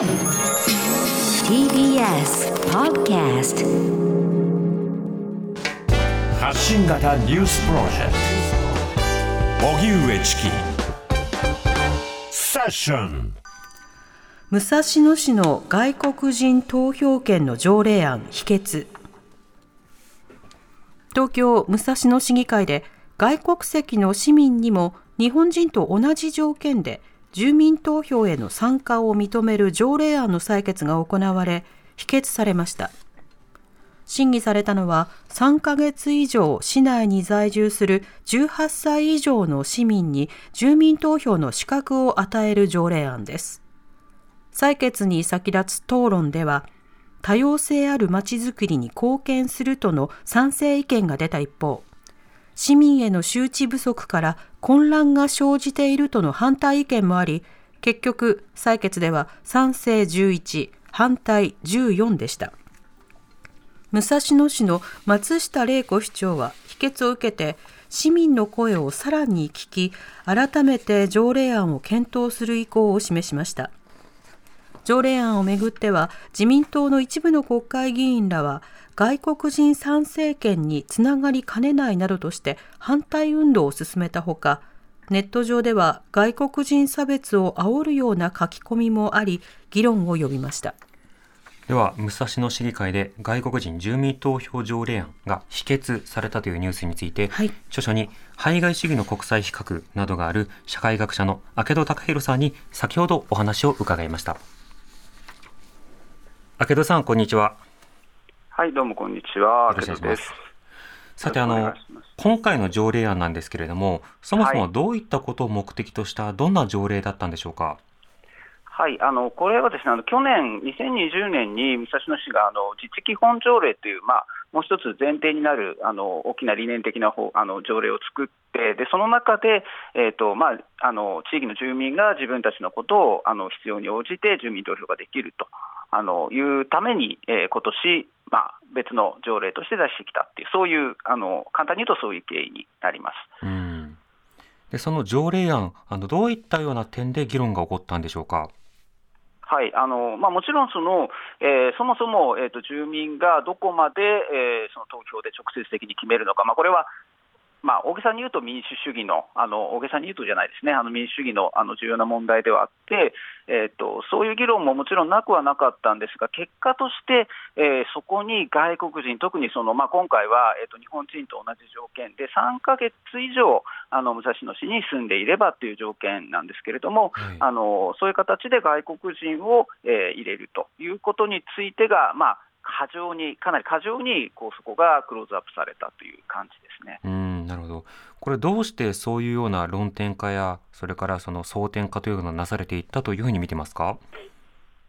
TBS Podcast 発信型ニュースプロジェクト。荻上チキ。セッション。武蔵野市の外国人投票権の条例案否決。東京武蔵野市議会で外国籍の市民にも日本人と同じ条件で住民投票への参加を認める条例案の採決が行われ否決されました。審議されたのは3ヶ月以上市内に在住する18歳以上の市民に住民投票の資格を与える条例案です。採決に先立つ討論では多様性あるまちづくりに貢献するとの賛成意見が出た一方市民への周知不足から混乱が生じているとの反対意見もあり結局採決では賛成11反対14でした。武蔵野市の松下玲子市長は否決を受けて市民の声をさらに聞き改めて条例案を検討する意向を示しました。条例案をめぐっては自民党の一部の国会議員らは外国人参政権につながりかねないなどとして反対運動を進めたほかネット上では外国人差別を煽るような書き込みもあり議論を呼びました。では武蔵野市議会で外国人住民投票条例案が否決されたというニュースについて、はい。著書に排外主義の国際比較などがある社会学者の明戸隆弘さんに先ほどお話を伺いました明戸さんこんにちははい、どうもこんにちは。明戸です。さてあの今回の条例案なんですけれどもそもそもはいどういったことを目的としたどんな条例だったんでしょうか？はい、あのこれはですね、あの去年、2020年に武蔵野市があの自治基本条例という、まあ、もう一つ前提になるあの大きな理念的な方あの条例を作って、でその中で、えーとまあ、あの地域の住民が自分たちのことをあの必要に応じて住民投票ができるとあのいうために、えー今年まあ別の条例として出してきたっていう、そういうあの簡単に言うとそういう経緯になります。うんでその条例案あのどういったような点で議論が起こったんでしょうか？はいあのまあ、もちろんその、えーそもそも、えーと住民がどこまで、えーその投票で直接的に決めるのか、まあ、これは、まあ、大げさに言うと民主主義の、あの大げさに言うとじゃないですね、あの民主主義のあの重要な問題ではあって、えーと、そういう議論ももちろんなくはなかったんですが、結果として、えーそこに外国人、特にその、まあ、今回は、えーと日本人と同じ条件で、3ヶ月以上、あの武蔵野市に住んでいればという条件なんですけれども、はい。あのそういう形で外国人を、えー入れるということについてが、まあ、過剰に、かなり過剰にこうそこがクローズアップされたという感じですね。なるほど。これどうしてそういうような論点化や、それからその争点化というのがなされていったというふうに見てますか？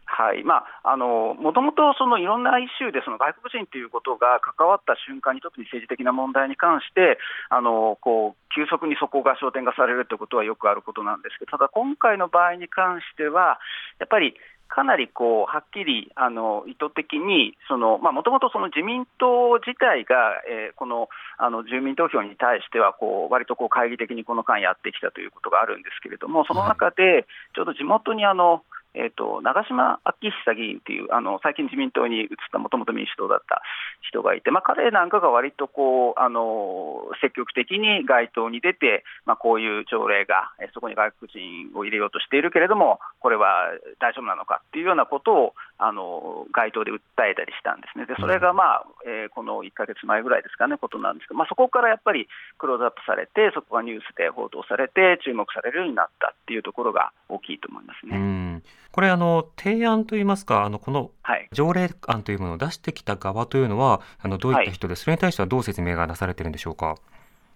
はいまあ、あのもともとそのいろんなイシューでその外国人ということが関わった瞬間に、特に政治的な問題に関して、あのこう急速にそこが焦点化されるということはよくあることなんですけど、ただ今回の場合に関しては、やっぱりかなりこうはっきりあの意図的に、もともと自民党自体が、えーこのあの住民投票に対してはこう割とこう懐疑的にこの間やってきたということがあるんですけれども、その中で、ちょうど地元にあの、えー、と長島昭久議員というあの最近自民党に移ったもともと民主党だった人がいて、まあ、彼なんかが割とこうあの積極的に街頭に出て、まあ、こういう条例が、えそこに外国人を入れようとしているけれども、これは大丈夫なのかっていうようなことをあの街頭で訴えたりしたんですね。でそれが、まあえーこの1か月前ぐらいですかね、ことなんですけど、まあ、そこからやっぱりクローズアップされて、そこがニュースで報道されて、注目されるようになったっていうところが大きいと思いますうね。ん。これあの、提案といいますか、あの、このはい条例案というものを出してきた側というのは、あの、どういった人で、それに対してはどう説明がなされてるんでしょうか？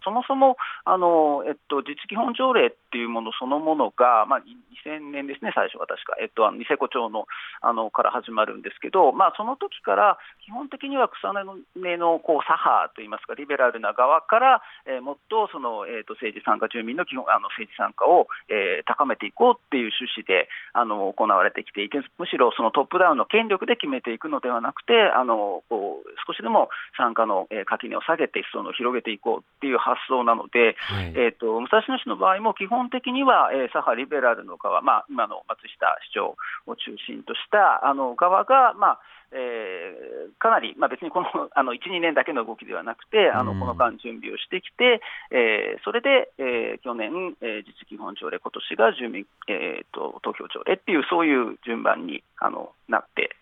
そもそもあの、えっと、自治基本条例っていうものそのものが、まあ、2000年ですね、最初は確か、えっと、あのニセコ町のあのから始まるんですけど、まあ、その時から基本的には草根のこう左派といいますか、リベラルな側から、えーもっとその、えー、と政治参加、住民の基本あの政治参加を、えー高めていこうっていう趣旨であの行われてきていて、むしろそのトップダウンの権力で決めていくのではなくて、あのこう少しでも参加の、え垣根を下げて、裾野を広げていこうっていう発想なので、はい。えー、と武蔵野市の場合も基本的には、えー左派リベラルの側側、まあ、今の松下市長を中心としたあの側が、まあえー、かなり、まあ、別にこのあの1、2年だけの動きではなくて、あのこの間、準備をしてきて、えー、それで、えー、去年、えー、自治基本条例、今年が住民、えーと、投票条例っていう、そういう順番にあのなって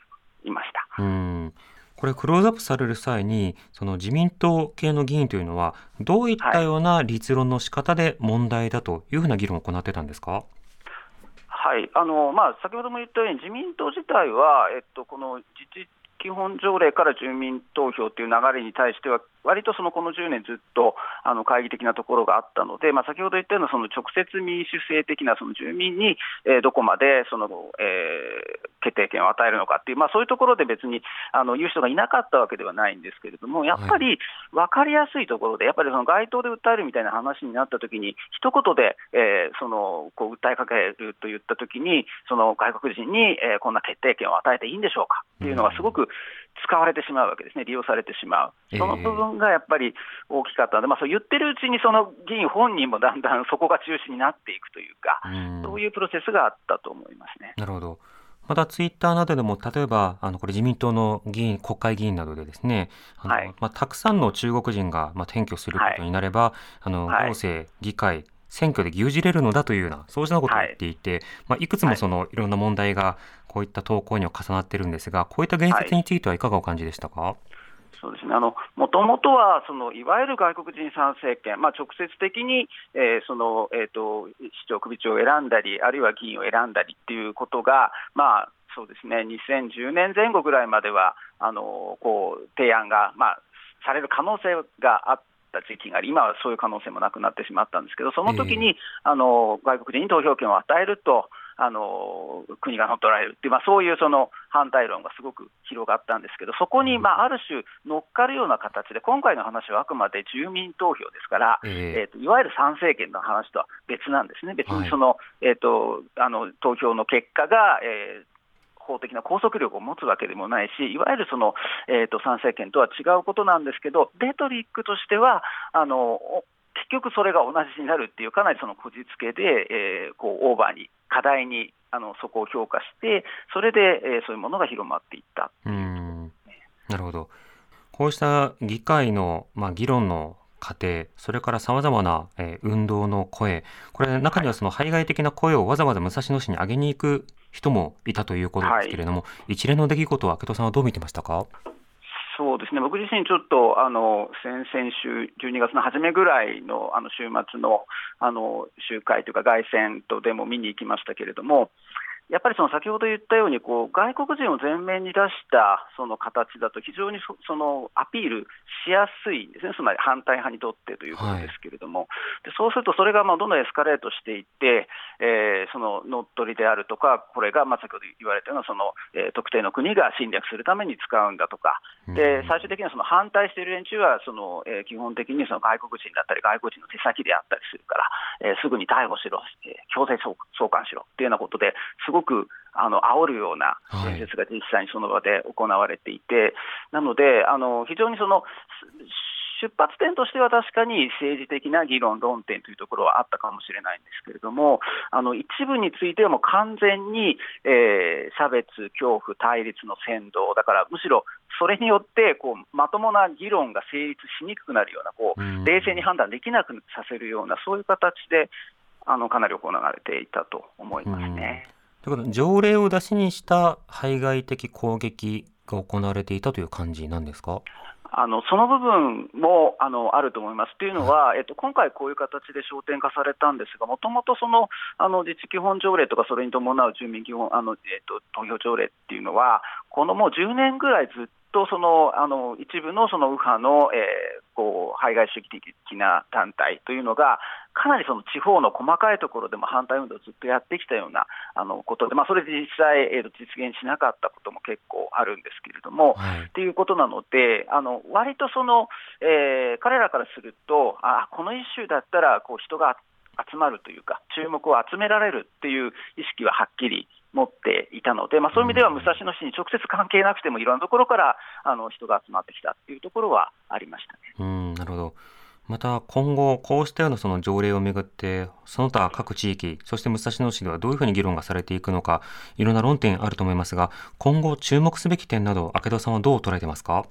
いました。うんこれ、クローズアップされる際に、その自民党系の議員というのは、どういったような立論の仕方で問題だというふうな議論を行ってたんですか？はいあのまあ、先ほども言ったように、自民党自体は、えっと、この自治基本条例から住民投票という流れに対しては、割とそのこの10年ずっとあの懐疑的なところがあったので、まあ、先ほど言ったようなその直接民主制的なその住民に、えー、どこまでその、えー、決定権を与えるのかっていう、まあ、そういうところで別にあの言う人がいなかったわけではないんですけれども、やっぱり分かりやすいところで、やっぱりその街頭で訴えるみたいな話になったときに、一言で、えー、そのこう訴えかけると言ったときに、その外国人に、えー、こんな決定権を与えていいんでしょうかっていうのがすごく使われてしまうわけですね、利用されてしまう。その部分がやっぱり大きかったので、まあ、そう言ってるうちに、その議員本人もだんだんそこが中心になっていくというか、うそういうプロセスがあったと思いますね。なるほど。またツイッターなどでも、例えば、あの、これ自民党の議員、国会議員などでですね、あの、はい、まあ、たくさんの中国人が、まあ、転居することになれば、はい、あの、行政、議会、選挙で牛耳れるのだというような、そうしたことを言っていて、はい。まあ、いくつもその、いろんな問題が、こういった投稿には重なってるんですが、こういった言説についてはいかがお感じでしたか、そうですね、あのもともとはそのいわゆる外国人参政権、まあ、直接的に、えーそのえーと、市長、首長を選んだり、あるいは議員を選んだりっていうことが、まあ、そうですね。2010年前後ぐらいまでは、あのこう提案が、まあ、される可能性があった時期があり、今はそういう可能性もなくなってしまったんですけど、その時に、えー、あの外国人に投票権を与えると。あの国が乗っ取られるっていう、まあ、そういうその反対論がすごく広がったんですけど、そこに、まあ、ある種乗っかるような形で、今回の話はあくまで住民投票ですから、えー、えーといわゆる参政権の話とは別なんですね、別にその、はい、えーと、あの投票の結果が、えー法的な拘束力を持つわけでもないし、いわゆるその、えーと、参政権とは違うことなんですけど、レトリックとしては、あの結局それが同じになるっていう、かなりそのこじつけで、えー、こうオーバーに、課題にあのそこを評価して、それで、えー、そういうものが広まっていったうんなるほど。こうした議会の、まあ、議論の過程、それからさまざまな、えー、運動の声、これ、中にはその排外的な声をわざわざ武蔵野市に上げに行く人もいたということですけれども、はい、一連の出来事は、明戸さんはどう見てましたか？そうですね。僕自身、ちょっとあの先々週、12月の初めぐらいのあの週末のあの集会というか、凱旋とでも見に行きましたけれども、やっぱりその先ほど言ったようにこう外国人を前面に出したその形だと非常にそのアピールしやすいんですね、つまり反対派にとってということですけれども、はい、でそうするとそれがまあどんどんエスカレートしていって、えー、その乗っ取りであるとか、これがまあ先ほど言われたようなその、えー、特定の国が侵略するために使うんだとか、で最終的にはその反対している連中はその、えー、基本的にその外国人だったり、外国人の手先であったりするから、えー、すぐに逮捕しろ、えー、強制送還しろっていうようなことですごくあの煽るような演説が実際にその場で行われていて、はい、なので、あの非常にその出発点としては確かに政治的な議論、論点というところはあったかもしれないんですけれども、あの一部についてはもう完全に、えー、差別、恐怖、対立の扇動、だからむしろそれによってこうまともな議論が成立しにくくなるようなこう、冷静に判断できなくさせるような、そういう形であのかなり行われていたと思いますね。ということ条例を出しにした排外的攻撃が行われていたという感じなんですか？あのその部分もあのあると思います。というのは、えっと、今回、こういう形で焦点化されたんですが、もともとそのあの自治基本条例とか、それに伴う住民基本あの、えっと、投票条例っていうのは、このもう10年ぐらいずっとそのあの一部のその右派の、えー、こう排外主義的な団体というのが、かなりその地方の細かいところでも反対運動をずっとやってきたようなあのことで、まあ、それで実際、えー、と実現しなかったことも結構あるんですけれども、はい、っていうことなので、あの割とその、えー、彼らからすると、あこのイシューだったらこう人が集まるというか、注目を集められるっていう意識ははっきり持っていたので、まあ、そういう意味では武蔵野市に直接関係なくても、いろんなところからあの人が集まってきたっていうところはありましたね。うんなるほどまた今後、こうしたようなその条例をめぐって、その他各地域、そして武蔵野市ではどういうふうに議論がされていくのか、いろんな論点あると思いますが、今後注目すべき点など、明戸さんはどう捉えてますか？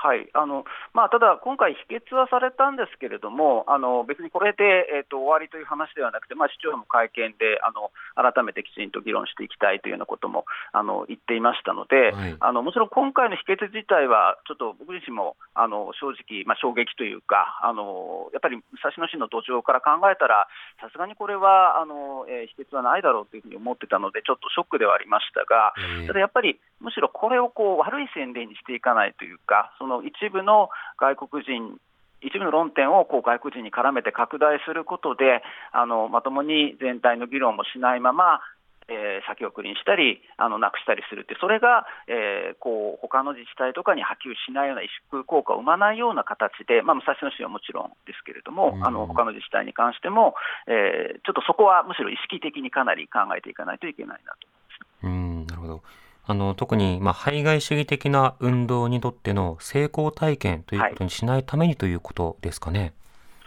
はい。あのまあ、ただ、今回、否決はされたんですけれども、あの別にこれで、えーと、終わりという話ではなくて、まあ、市長も会見であの改めてきちんと議論していきたいというようなこともあの言っていましたので、はい、あのもちろん今回の否決自体は、ちょっと僕自身もあの正直、まあ、衝撃というか、あのやっぱり武蔵野市の土壌から考えたら、さすがにこれはあの、えー、否決はないだろうというふうに思ってたので、ちょっとショックではありましたが、ただやっぱり、むしろこれをこう悪い宣伝にしていかないというか、その一部の外国人一部の論点をこう外国人に絡めて拡大することで、あのまともに全体の議論もしないまま、えー、先送りにしたり、あのなくしたりするって、それが、えー、こう他の自治体とかに波及しないような萎縮効果を生まないような形で、まあ、武蔵野市はもちろんですけれども、あの他の自治体に関しても、えー、ちょっとそこはむしろ意識的にかなり考えていかないといけないなと思います。うんなるほどあの特に、まあ、排外主義的な運動にとっての成功体験ということにしないためにということですかね。はい、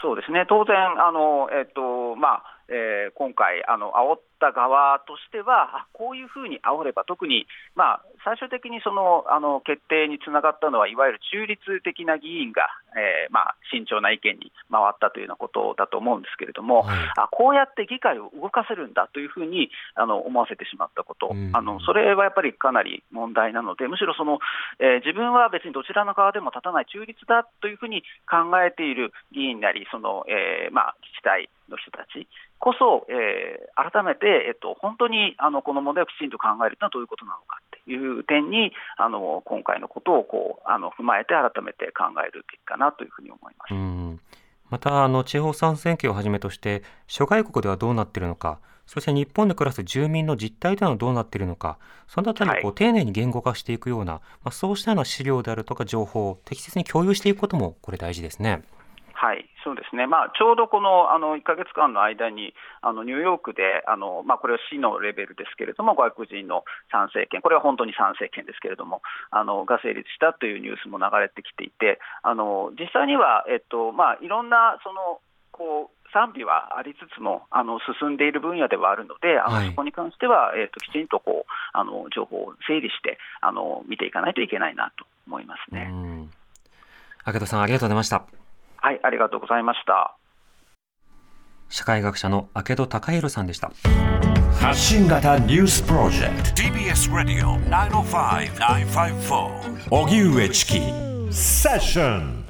そうですね当然あの、えっとまあえー、今回あの、煽った側としては、こういうふうに煽れば、特に、まあ、最終的にそのあの決定につながったのは、いわゆる中立的な議員が、えー、まあ、慎重な意見に回ったというようなことだと思うんですけれども、はい、あこうやって議会を動かせるんだというふうにあの思わせてしまったこと、あの、それはやっぱりかなり問題なので、むしろその、えー、自分は別にどちらの側でも立たない中立だというふうに考えている議員なり、そのえーまあ、自治体の人たちこそ、えー、改めて、えっと、本当にあのこの問題をきちんと考えるというのはどういうことなのかという点に、あの今回のことをこうあの踏まえて、改めて考えるべきかなというふうに思います。またあの地方参選挙をはじめとして諸外国ではどうなっているのかそして日本で暮らす住民の実態というのはどうなっているのかそのあたりをこう丁寧に言語化していくような、まあ、そうしたような資料であるとか情報を適切に共有していくこともこれ大事ですね。はい、そうですね、まあ、ちょうどこのあの1か月間の間に、あのニューヨークで、あのまあ、これは市のレベルですけれども、外国人の参政権、これは本当に参政権ですけれども、あのが成立したというニュースも流れてきていて、あの実際には、えっとまあ、いろんなそのこう賛否はありつつもあの進んでいる分野ではあるので、あの、はい、そこに関しては、えーと、きちんとこうあの情報を整理してあの見ていかないといけないなと思いますね。明田さんありがとうございました。はい、ありがとうございました。社会学者の明戸孝弘さんでした。発信型ニュースプロジェクト TBS ラディオ905-954おぎゅうえちきセッション